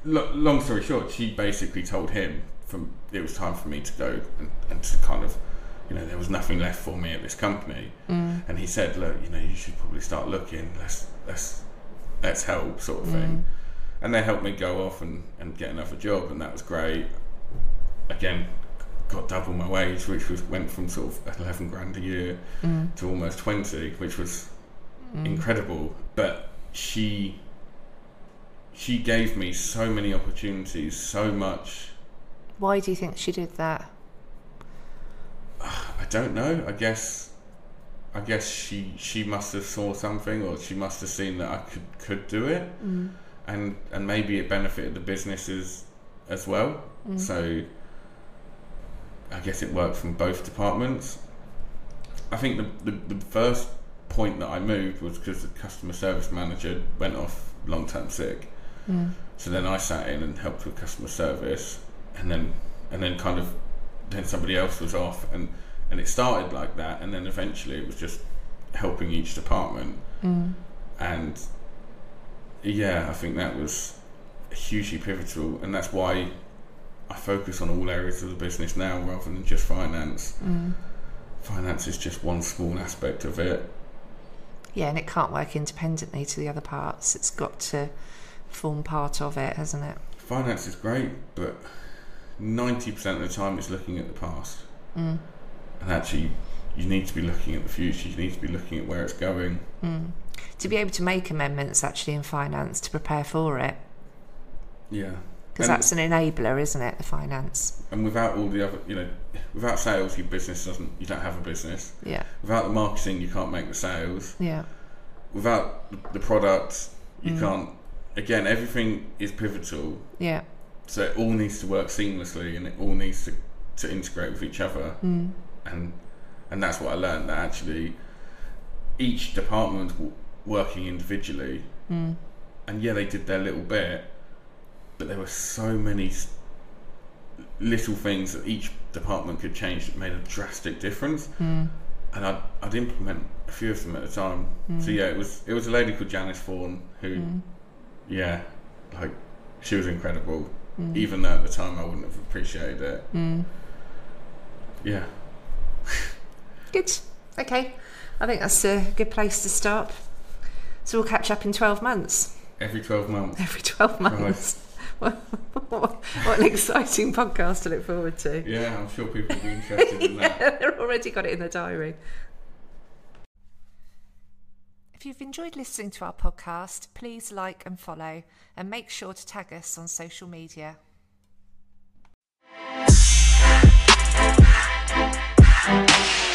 long story short, she basically told him from it was time for me to go and, and to kind of you know there was nothing left for me at this company mm. and he said look you know you should probably start looking let's let's let's help sort of mm. thing and they helped me go off and, and get another job and that was great again got double my wage which was went from sort of 11 grand a year mm. to almost 20 which was mm. incredible but she she gave me so many opportunities, so much. Why do you think she did that? I don't know. I guess, I guess she she must have saw something, or she must have seen that I could could do it, mm. And and maybe it benefited the businesses as well. Mm. So I guess it worked from both departments. I think the, the, the first point that I moved was because the customer service manager went off long term sick. Mm. So then I sat in and helped with customer service, and then and then kind of then somebody else was off, and and it started like that, and then eventually it was just helping each department, mm. and yeah, I think that was hugely pivotal, and that's why I focus on all areas of the business now rather than just finance. Mm. Finance is just one small aspect of it. Yeah, and it can't work independently to the other parts. It's got to form part of it, hasn't it? Finance is great, but 90% of the time it's looking at the past. Mm. And actually, you need to be looking at the future. You need to be looking at where it's going. To be able to make amendments actually in finance to prepare for it, Yeah. because that's an enabler, isn't it? The finance. And without all the other, you know, without sales, your business doesn't. You don't have a business. Yeah. Without the marketing, you can't make the sales. Yeah. Without the- the product, you Mm. can't. Again, everything is pivotal. Yeah. So it all needs to work seamlessly, and it all needs to, to integrate with each other. Mm. And and that's what I learned that actually each department w- working individually, Mm. and yeah, they did their little bit, but there were so many little things that each department could change that made a drastic difference. Mm. And I'd, I'd implement a few of them at a time. So yeah, it was it was a lady called Janice Vaughan who, Mm. yeah, like she was incredible. Mm. Even though at the time I wouldn't have appreciated it. Mm. Yeah. Good. Okay. I think that's a good place to start. So we'll catch up in 12 months. Every 12 months. Every 12 months. What, an exciting podcast to look forward to. Yeah, I'm sure people will be interested in yeah, that. They've already got it in their diary. If you've enjoyed listening to our podcast, please like and follow, and make sure to tag us on social media. Thank you.